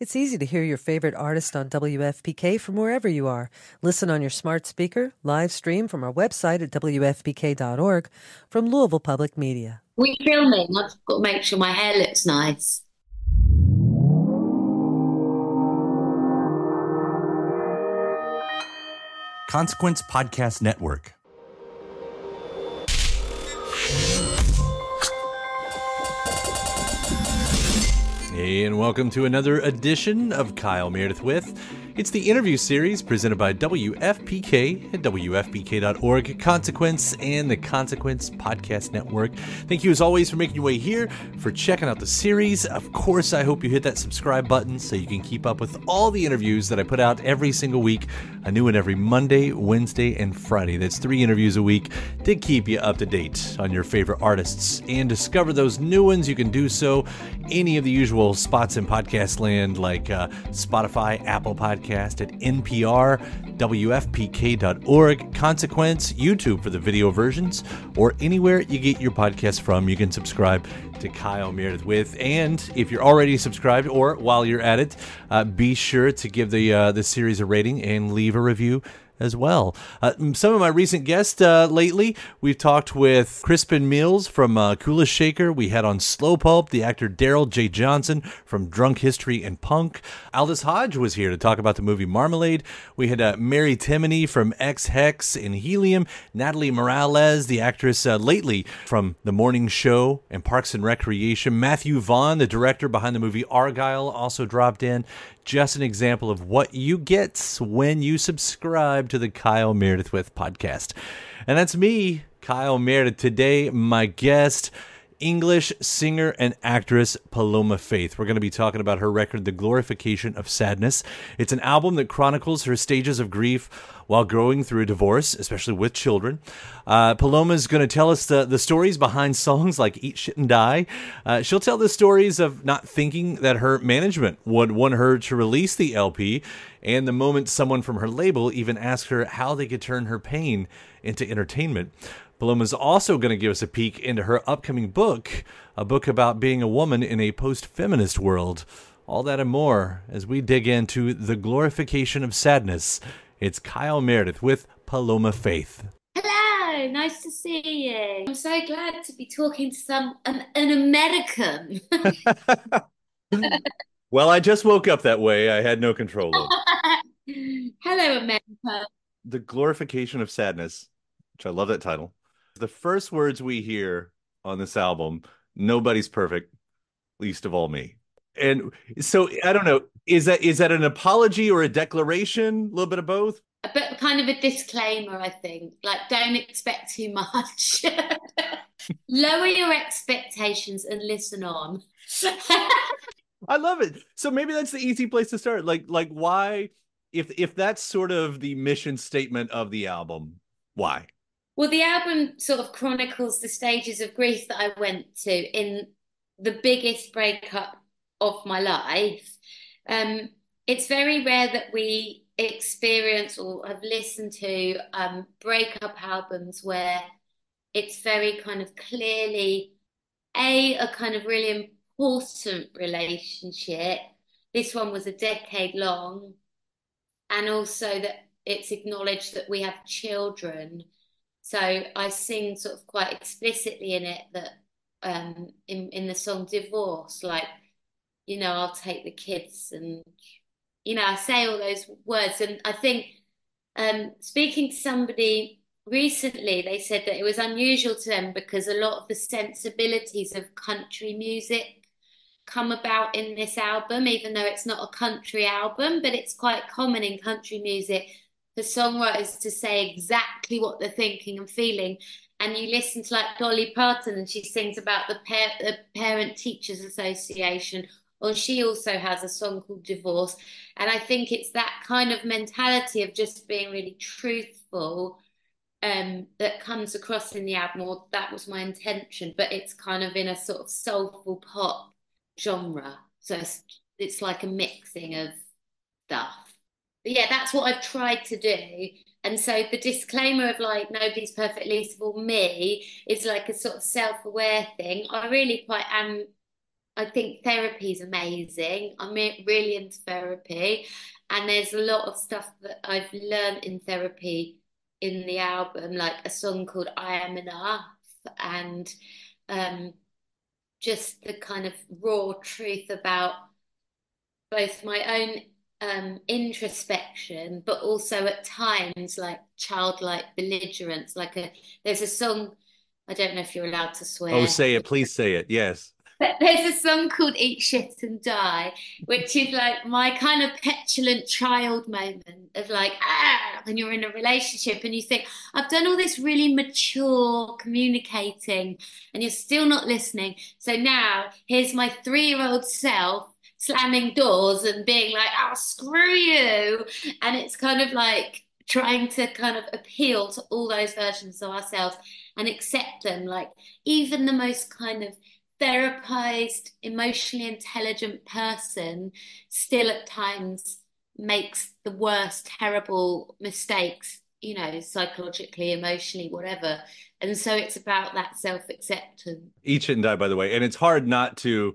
It's easy to hear your favorite artist on WFPK from wherever you are. Listen on your smart speaker, live stream from our website at WFPK.org from Louisville Public Media. We're filming. I've got to make sure my hair looks nice. Consequence Podcast Network. Hey, and welcome to another edition of Kyle Meredith with. It's the interview series presented by WFPK at WFPK.org, Consequence, and the Consequence Podcast Network. Thank you as always for making your way here, for checking out the series. Of course, I hope you hit that subscribe button so you can keep up with all the interviews that I put out every single week. A new one every Monday, Wednesday, and Friday. That's three interviews a week to keep you up to date on your favorite artists. And discover those new ones, you can do so any of the usual spots in podcast land like uh, Spotify, Apple Podcast at NPR, WFPK.org, Consequence, YouTube for the video versions, or anywhere you get your podcast from. You can subscribe to Kyle Meredith with. And if you're already subscribed, or while you're at it, uh, be sure to give the uh, the series a rating and leave a review as well. Uh, some of my recent guests uh, lately, we've talked with Crispin Mills from uh, Kula Shaker. We had on Slow Pulp the actor Daryl J. Johnson from Drunk History and Punk. Aldis Hodge was here to talk about the movie Marmalade. We had uh, Mary Timony from Ex Hex and Helium. Natalie Morales, the actress uh, lately from The Morning Show and Parks and Recreation. Matthew Vaughn, the director behind the movie Argylle, also dropped in just an example of what you get when you subscribe to the Kyle Meredith with podcast. And that's me, Kyle Meredith. Today, my guest, English singer and actress Paloma Faith. We're going to be talking about her record, The Glorification of Sadness. It's an album that chronicles her stages of grief while growing through a divorce, especially with children. Uh, Paloma is going to tell us the, the stories behind songs like Eat Shit and Die. Uh, she'll tell the stories of not thinking that her management would want her to release the LP, and the moment someone from her label even asked her how they could turn her pain into entertainment. Paloma's also going to give us a peek into her upcoming book, a book about being a woman in a post feminist world. All that and more as we dig into the glorification of sadness. It's Kyle Meredith with Paloma Faith. Hello, nice to see you. I'm so glad to be talking to some an, an American. well, I just woke up that way. I had no control of Hello, America. The glorification of sadness, which I love that title. The first words we hear on this album, nobody's perfect, least of all me. And so I don't know, is that is that an apology or a declaration? A little bit of both? A bit kind of a disclaimer, I think. Like don't expect too much. Lower your expectations and listen on. I love it. So maybe that's the easy place to start. Like like why if if that's sort of the mission statement of the album, why? Well, the album sort of chronicles the stages of grief that I went to in the biggest breakup of my life. Um, it's very rare that we experience or have listened to um, breakup albums where it's very kind of clearly a a kind of really important relationship. This one was a decade long, and also that it's acknowledged that we have children. So I sing sort of quite explicitly in it that um, in in the song "Divorce," like you know, I'll take the kids and you know, I say all those words. And I think um, speaking to somebody recently, they said that it was unusual to them because a lot of the sensibilities of country music come about in this album, even though it's not a country album, but it's quite common in country music for songwriters to say exactly what they're thinking and feeling. And you listen to like Dolly Parton, and she sings about the, the Parent Teachers Association or she also has a song called Divorce. And I think it's that kind of mentality of just being really truthful um, that comes across in the album, or that was my intention, but it's kind of in a sort of soulful pop genre. So it's, it's like a mixing of stuff. Yeah, that's what I've tried to do. And so the disclaimer of like nobody's perfect all me is like a sort of self-aware thing. I really quite am I think therapy is amazing. I'm really into therapy, and there's a lot of stuff that I've learned in therapy in the album, like a song called "I Am Enough," and um, just the kind of raw truth about both my own um, introspection, but also at times like childlike belligerence. Like a there's a song. I don't know if you're allowed to swear. Oh, say it, please say it. Yes. There's a song called Eat Shit and Die, which is like my kind of petulant child moment of like, ah, when you're in a relationship and you think, I've done all this really mature communicating and you're still not listening. So now here's my three year old self slamming doors and being like, oh, screw you. And it's kind of like trying to kind of appeal to all those versions of ourselves and accept them. Like, even the most kind of therapized, emotionally intelligent person still at times makes the worst, terrible mistakes, you know, psychologically, emotionally, whatever. And so it's about that self acceptance. Each and Die, by the way. And it's hard not to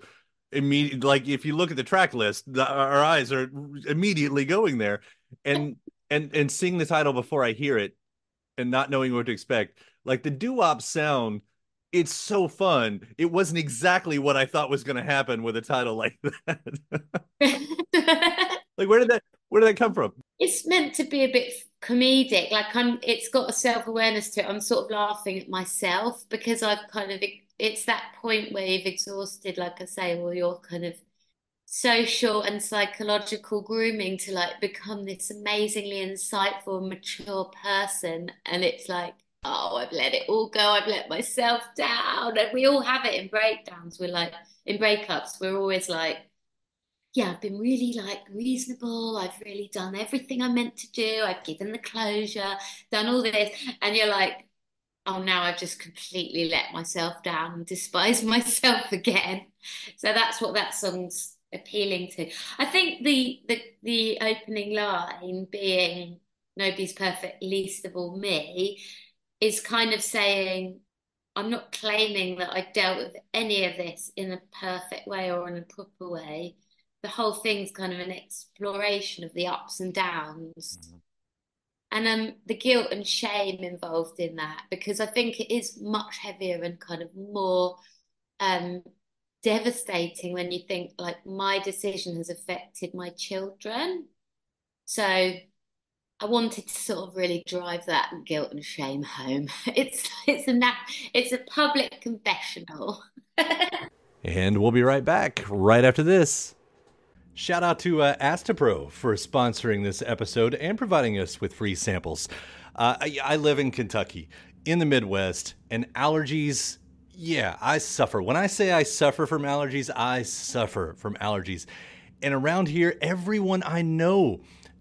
immediately, like, if you look at the track list, the, our eyes are immediately going there. And, and, and seeing the title before I hear it and not knowing what to expect, like the doo wop sound it's so fun. It wasn't exactly what I thought was going to happen with a title like that. like where did that where did that come from? It's meant to be a bit comedic. Like I'm it's got a self-awareness to it. I'm sort of laughing at myself because I've kind of it's that point where you've exhausted like I say all your kind of social and psychological grooming to like become this amazingly insightful mature person and it's like oh, I've let it all go. I've let myself down. And we all have it in breakdowns. We're like, in breakups, we're always like, yeah, I've been really like reasonable. I've really done everything I meant to do. I've given the closure, done all this. And you're like, oh, now I've just completely let myself down and despise myself again. So that's what that song's appealing to. I think the the the opening line being nobody's perfect, least of all me, is kind of saying, I'm not claiming that I dealt with any of this in a perfect way or in a proper way. The whole thing's kind of an exploration of the ups and downs. Mm-hmm. And um, the guilt and shame involved in that, because I think it is much heavier and kind of more um, devastating when you think like my decision has affected my children. So I wanted to sort of really drive that guilt and shame home. It's it's a it's a public confessional. and we'll be right back right after this. Shout out to uh, Astepro for sponsoring this episode and providing us with free samples. Uh, I, I live in Kentucky, in the Midwest, and allergies. Yeah, I suffer. When I say I suffer from allergies, I suffer from allergies. And around here, everyone I know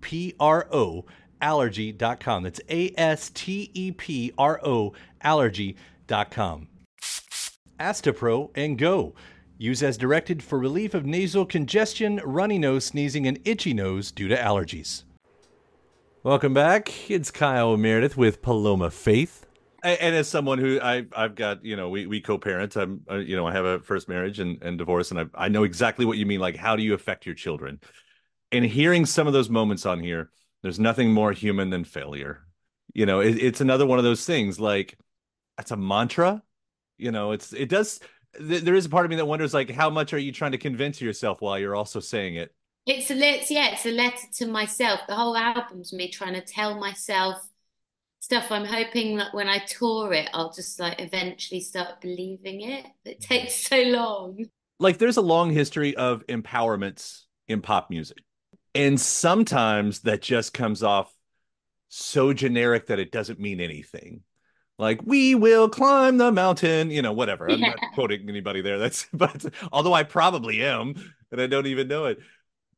P R O allergy.com. That's A S T E P R O allergy.com. Astepro and go. Use as directed for relief of nasal congestion, runny nose, sneezing, and itchy nose due to allergies. Welcome back. It's Kyle Meredith with Paloma Faith. And as someone who I, I've got, you know, we, we co-parent. I'm, uh, you know, I have a first marriage and, and divorce, and I, I know exactly what you mean. Like, how do you affect your children? And hearing some of those moments on here, there's nothing more human than failure. You know, it, it's another one of those things. Like, that's a mantra. You know, it's it does there is a part of me that wonders like how much are you trying to convince yourself while you're also saying it it's a let yeah it's a letter to myself the whole album's me trying to tell myself stuff i'm hoping that when i tour it i'll just like eventually start believing it it mm-hmm. takes so long like there's a long history of empowerments in pop music and sometimes that just comes off so generic that it doesn't mean anything. Like we will climb the mountain you know whatever. I'm not quoting anybody there that's but although i probably am and i don't even know it.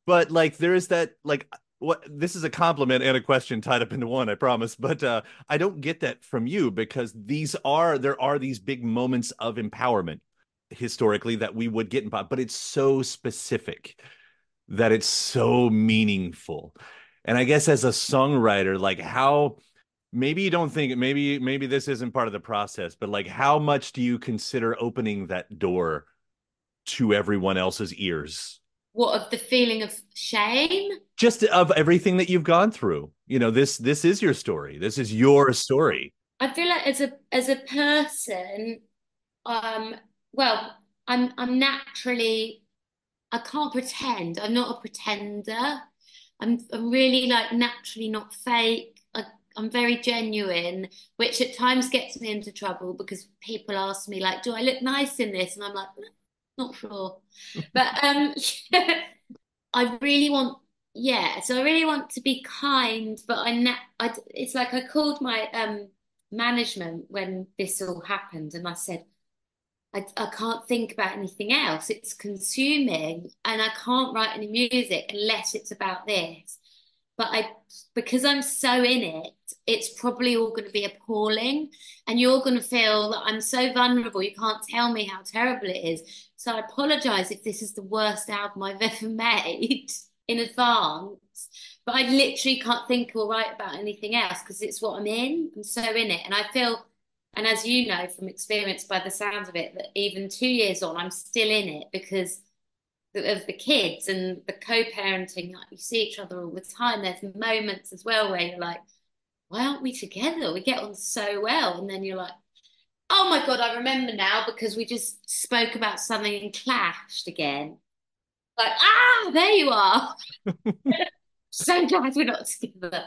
But like there is that like what this is a compliment and a question tied up into one i promise. But uh i don't get that from you because these are there are these big moments of empowerment historically that we would get in but it's so specific that it's so meaningful. And i guess as a songwriter like how maybe you don't think maybe maybe this isn't part of the process but like how much do you consider opening that door to everyone else's ears? What of the feeling of shame? Just of everything that you've gone through. You know this this is your story. This is your story. I feel like as a as a person um well i'm i'm naturally i can't pretend i'm not a pretender i'm i'm really like naturally not fake I'm very genuine, which at times gets me into trouble because people ask me like, "Do I look nice in this?" And I'm like, "Not sure," but um, I really want, yeah. So I really want to be kind, but I, na- I it's like I called my um management when this all happened, and I said, I, I can't think about anything else. It's consuming, and I can't write any music unless it's about this but I because I'm so in it, it's probably all going to be appalling, and you're going to feel that I'm so vulnerable. You can't tell me how terrible it is. So I apologize if this is the worst album I've ever made in advance. But I literally can't think or write about anything else because it's what I'm in. I'm so in it, and I feel. And as you know from experience, by the sounds of it, that even two years on, I'm still in it because of the kids and the co-parenting like you see each other all the time. There's moments as well where you're like why aren't we together? We get on so well. And then you're like oh my god i remember now because we just spoke about something and clashed again. Like ah there you are. So glad we're not together.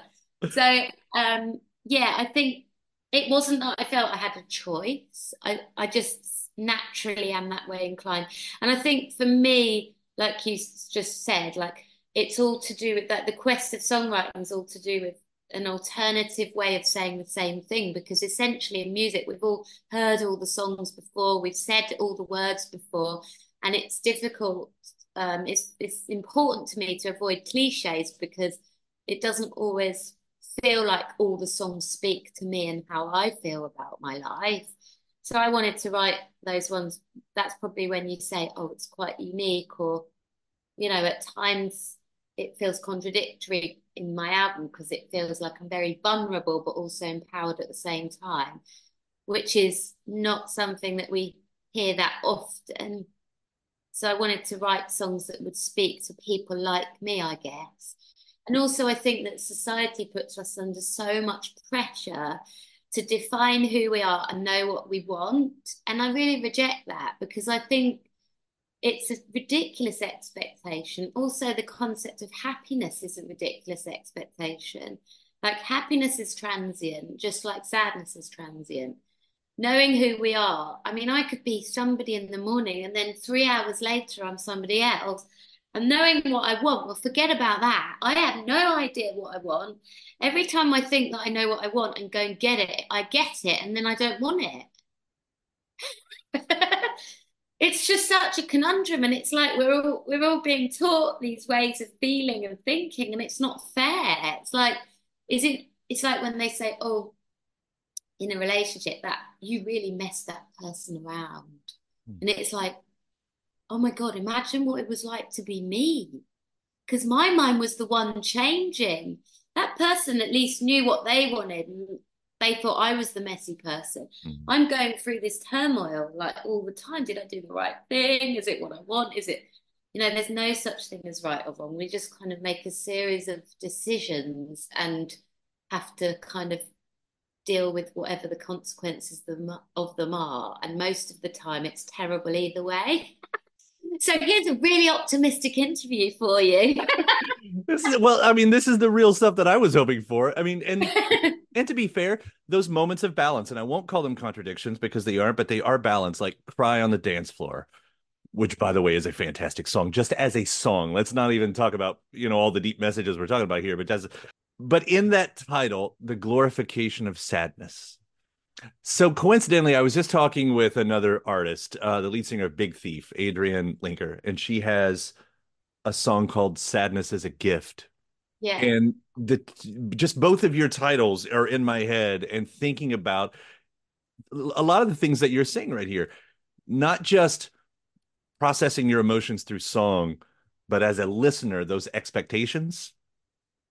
So um yeah i think it wasn't that i felt i had a choice i i just naturally am that way inclined. And I think for me, like you just said, like it's all to do with that. The quest of songwriting is all to do with an alternative way of saying the same thing because essentially in music we've all heard all the songs before we've said all the words before and it's difficult um, it's it's important to me to avoid cliches because it doesn't always feel like all the songs speak to me and how I feel about my life so I wanted to write those ones. That's probably when you say, oh, it's quite unique, or, you know, at times it feels contradictory in my album because it feels like I'm very vulnerable but also empowered at the same time, which is not something that we hear that often. So I wanted to write songs that would speak to people like me, I guess. And also, I think that society puts us under so much pressure to define who we are and know what we want. And I really reject that because I think it's a ridiculous expectation. Also, the concept of happiness is a ridiculous expectation. Like happiness is transient, just like sadness is transient. Knowing who we are. I mean, I could be somebody in the morning and then three hours later, I'm somebody else. And knowing what I want, well, forget about that. I have no idea what I want. Every time I think that I know what I want and go and get it, I get it and then I don't want it. it's just such a conundrum and it's like we're all we're all being taught these ways of feeling and thinking and it's not fair it's like is it it's like when they say oh in a relationship that you really messed that person around mm. and it's like oh my god imagine what it was like to be me because my mind was the one changing that person at least knew what they wanted they thought I was the messy person. Mm-hmm. I'm going through this turmoil like all the time. Did I do the right thing? Is it what I want? Is it, you know, there's no such thing as right or wrong. We just kind of make a series of decisions and have to kind of deal with whatever the consequences of them are. And most of the time, it's terrible either way. So here's a really optimistic interview for you. this is well, I mean, this is the real stuff that I was hoping for. I mean, and and to be fair, those moments of balance, and I won't call them contradictions because they aren't, but they are balanced, like Cry on the Dance Floor, which by the way is a fantastic song, just as a song. Let's not even talk about, you know, all the deep messages we're talking about here, but as but in that title, the glorification of sadness so coincidentally, I was just talking with another artist, uh, the lead singer of Big Thief, Adrianne Lenker, and she has a song called "Sadness as a Gift." Yeah, and the just both of your titles are in my head, and thinking about a lot of the things that you're saying right here, not just processing your emotions through song, but as a listener, those expectations,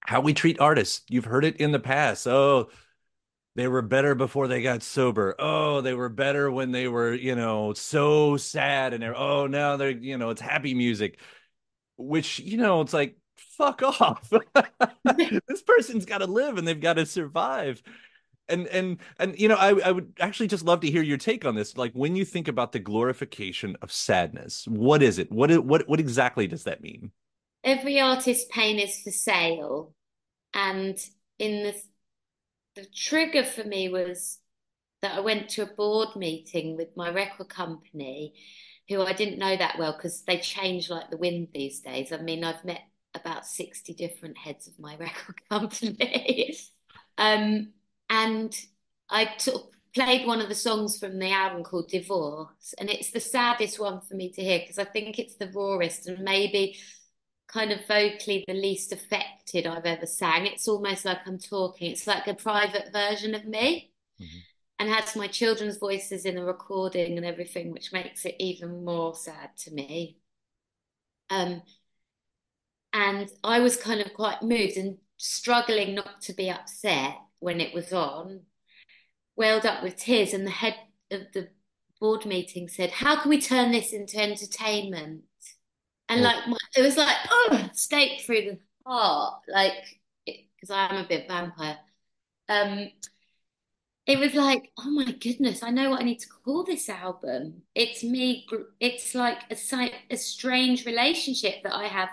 how we treat artists. You've heard it in the past. Oh they were better before they got sober. Oh, they were better when they were, you know, so sad and they're oh now they're, you know, it's happy music. Which, you know, it's like, fuck off. this person's got to live and they've got to survive. And and and you know, I, I would actually just love to hear your take on this. Like when you think about the glorification of sadness, what is it? What what what exactly does that mean? Every artist's pain is for sale. And in the the trigger for me was that I went to a board meeting with my record company, who I didn't know that well because they change like the wind these days. I mean, I've met about 60 different heads of my record company. um, and I took, played one of the songs from the album called Divorce. And it's the saddest one for me to hear because I think it's the rawest and maybe kind of vocally the least affected I've ever sang. It's almost like I'm talking. It's like a private version of me. Mm-hmm. And has my children's voices in the recording and everything, which makes it even more sad to me. Um, and I was kind of quite moved and struggling not to be upset when it was on, welled up with tears. And the head of the board meeting said, How can we turn this into entertainment? And like my, it was like oh stake through the heart like because I am a bit vampire. Um it was like oh my goodness I know what I need to call this album. It's me it's like a a strange relationship that I have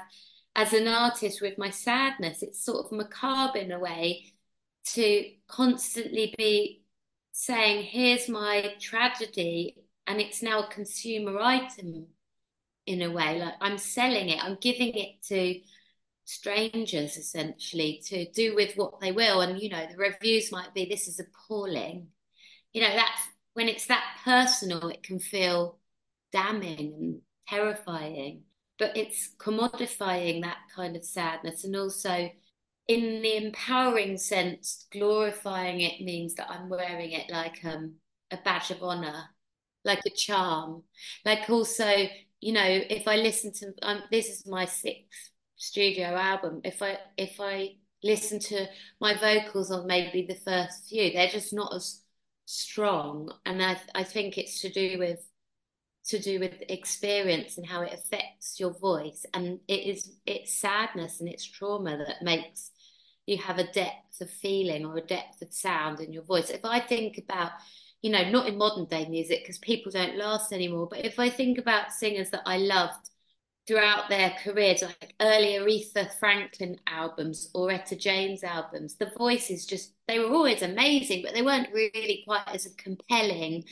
as an artist with my sadness. It's sort of macabre in a way to constantly be saying here's my tragedy and it's now a consumer item in a way. Like I'm selling it, I'm giving it to strangers essentially to do with what they will. And, you know, the reviews might be, this is appalling. You know, that's when it's that personal, it can feel damning and terrifying, but it's commodifying that kind of sadness. And also, in the empowering sense, glorifying it means that I'm wearing it like um, a badge of honor, like a charm. Like also you know, if I listen to um, this is my sixth studio album. If I if I listen to my vocals on maybe the first few. They're just not as strong, and I I think it's to do with to do with experience and how it affects your voice, and it is it's sadness and it's trauma that makes you have a depth of feeling or a depth of sound in your voice. If I think about you know, not in modern day music because people don't last anymore. But if I think about singers that I loved throughout their careers, like early Aretha Franklin albums or Etta James albums, the voices just, they were always amazing, but they weren't really quite as compelling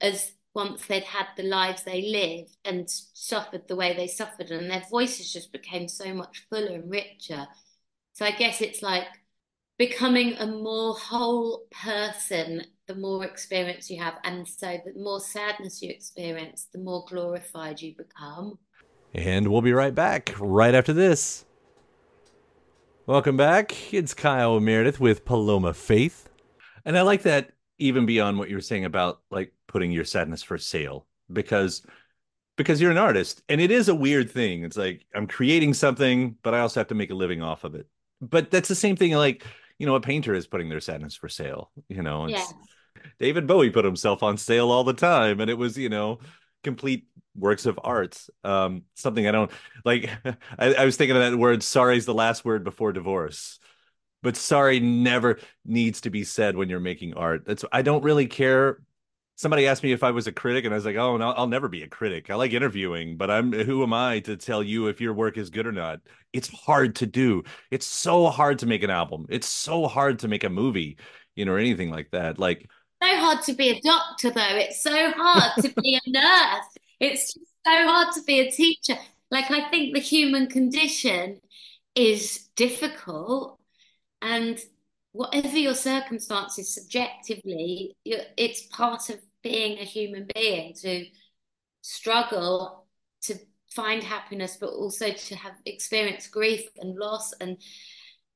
as once they'd had the lives they lived and suffered the way they suffered. And their voices just became so much fuller and richer. So I guess it's like becoming a more whole person the more experience you have. And so the more sadness you experience, the more glorified you become. And we'll be right back right after this. Welcome back. It's Kyle Meredith with Paloma Faith. And I like that even beyond what you were saying about like putting your sadness for sale because because you're an artist and it is a weird thing. It's like I'm creating something but I also have to make a living off of it. But that's the same thing like you know a painter is putting their sadness for sale, you know. It's, yeah David Bowie put himself on sale all the time, and it was, you know, complete works of art. Um, something I don't like. I, I was thinking of that word. Sorry is the last word before divorce, but sorry never needs to be said when you're making art. That's I don't really care. Somebody asked me if I was a critic, and I was like, "Oh, no, I'll never be a critic. I like interviewing, but I'm who am I to tell you if your work is good or not? It's hard to do. It's so hard to make an album. It's so hard to make a movie, you know, or anything like that. Like so hard to be a doctor, though. It's so hard to be a nurse. It's just so hard to be a teacher. Like, I think the human condition is difficult. And whatever your circumstances subjectively, it's part of being a human being to struggle to find happiness, but also to have experienced grief and loss and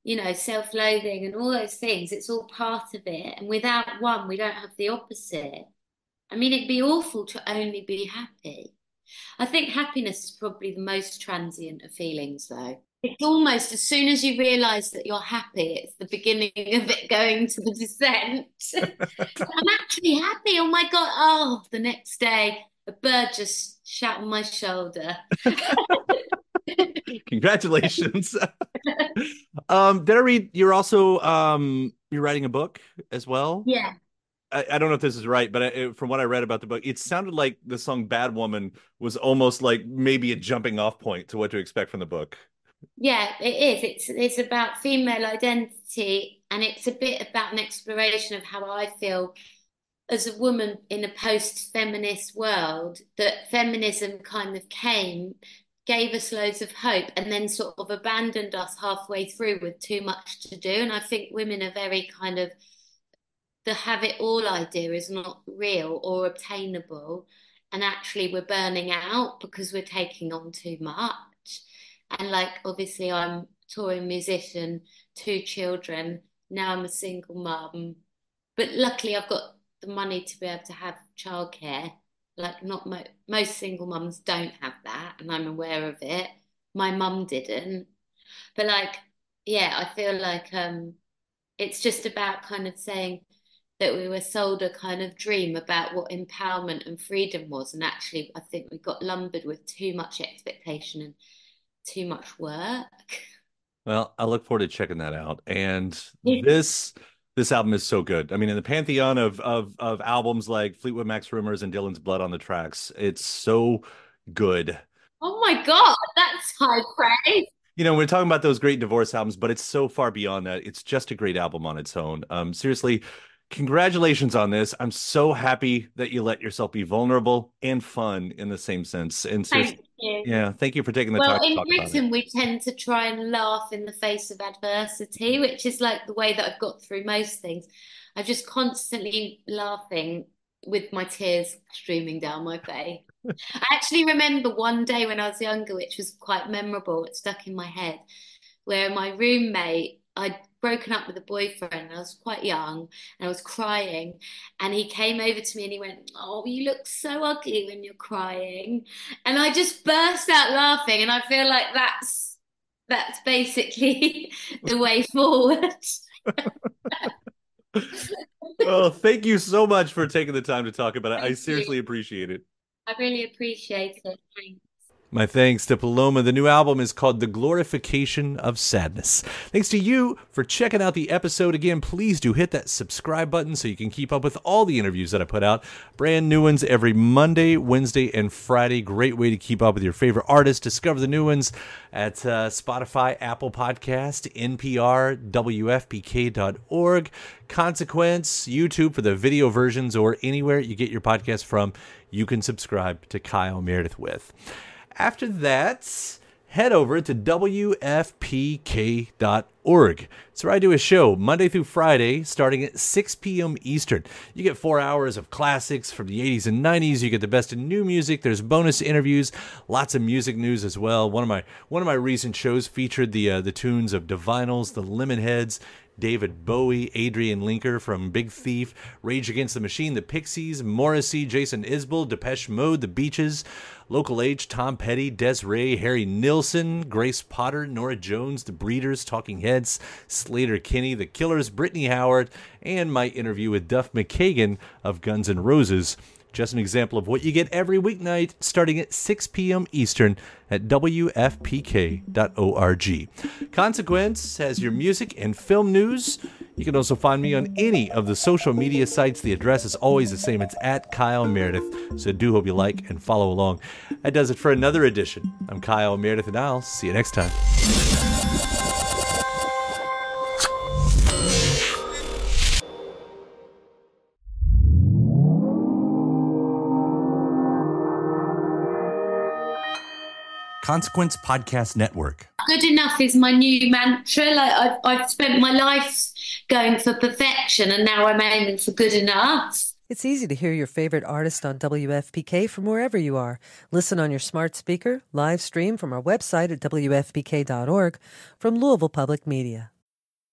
you know, self loathing and all those things. It's all part of it. And without one, we don't have the opposite. I mean, it'd be awful to only be happy. I think happiness is probably the most transient of feelings, though. It's almost as soon as you realize that you're happy, it's the beginning of it going to the descent. I'm actually happy. Oh my God. Oh, the next day, a bird just shat on my shoulder. Congratulations. um, did I read you're also um you're writing a book as well? Yeah. I, I don't know if this is right, but I, from what I read about the book, it sounded like the song "Bad Woman" was almost like maybe a jumping off point to what to expect from the book. Yeah, it is. It's it's about female identity, and it's a bit about an exploration of how I feel as a woman in a post-feminist world. That feminism kind of came gave us loads of hope and then sort of abandoned us halfway through with too much to do. And I think women are very kind of the have it all idea is not real or obtainable. And actually, we're burning out because we're taking on too much. And like, obviously, I'm touring musician, two children. Now I'm a single mum. But luckily, I've got the money to be able to have childcare like not mo- most single mums don't have that and i'm aware of it. My mum didn't. But like yeah i feel like um it's just about kind of saying that we were sold a kind of dream about what empowerment and freedom was and actually i think we got lumbered with too much expectation and too much work. Well i look forward to checking that out. And this this album is so good. I mean, in the pantheon of of of albums like Fleetwood Mac's Rumours and Dylan's Blood on the Tracks, it's so good. Oh my god, that's high praise. You know, we're talking about those great divorce albums, but it's so far beyond that. It's just a great album on its own. Um, seriously, congratulations on this. I'm so happy that you let yourself be vulnerable and fun in the same sense. And thank you. Yeah, thank you for taking the well, time. Well, in Britain, we tend to try and laugh in the face of adversity, mm. which is like the way that I've got through most things. I'm just constantly laughing with my tears streaming down my face. I actually remember one day when I was younger, which was quite memorable. It stuck in my head, where my roommate, I'd broken up with a boyfriend. I was quite young and I was crying. And he came over to me and he went, Oh, you look so ugly when you're crying. And I just burst out laughing. And I feel like that's that's basically the way forward. well, thank you so much for taking the time to talk about it. Thank I seriously you. appreciate it. I really appreciate it. Thanks. My thanks to Paloma. The new album is called The Glorification of Sadness. Thanks to you for checking out the episode. Again, please do hit that subscribe button so you can keep up with all the interviews that I put out. Brand new ones every Monday, Wednesday, and Friday. Great way to keep up with your favorite artists. Discover the new ones at uh, Spotify, Apple Podcast, NPR, WFPK.org, Consequence, YouTube for the video versions, or anywhere you get your podcast from. You can subscribe to Kyle Meredith with. After that, head over to WFPK.org. It's where I do a show Monday through Friday starting at 6 p.m. Eastern. You get four hours of classics from the 80s and 90s. You get the best in new music. There's bonus interviews, lots of music news as well. One of my one of my recent shows featured the uh, the tunes of Divinyls, the Lemonheads, David Bowie, Adrianne Lenker from Big Thief, Rage Against the Machine, The Pixies, Morrissey, Jason Isbell, Depeche Mode, The Beaches, Local H, Tom Petty, Des'ree, Harry Nilsson, Grace Potter, Norah Jones, The Breeders, Talking Heads, Sleater-Kinney, The Killers, Brittany Howard, and my interview with Duff McKagan of Guns N' Roses. Just an example of what you get every weeknight starting at 6 p.m. Eastern at WFPK.org. Consequence has your music and film news. You can also find me on any of the social media sites. The address is always the same. It's at Kyle Meredith. So do hope you like and follow along. That does it for another edition. I'm Kyle Meredith, and I'll see you next time. Consequence Podcast Network. Good enough is my new mantra. Like I've, I've spent my life going for perfection, and now I'm aiming for good enough. It's easy to hear your favorite artist on WFPK from wherever you are. Listen on your smart speaker, live stream from our website at WFPK.org from Louisville Public Media.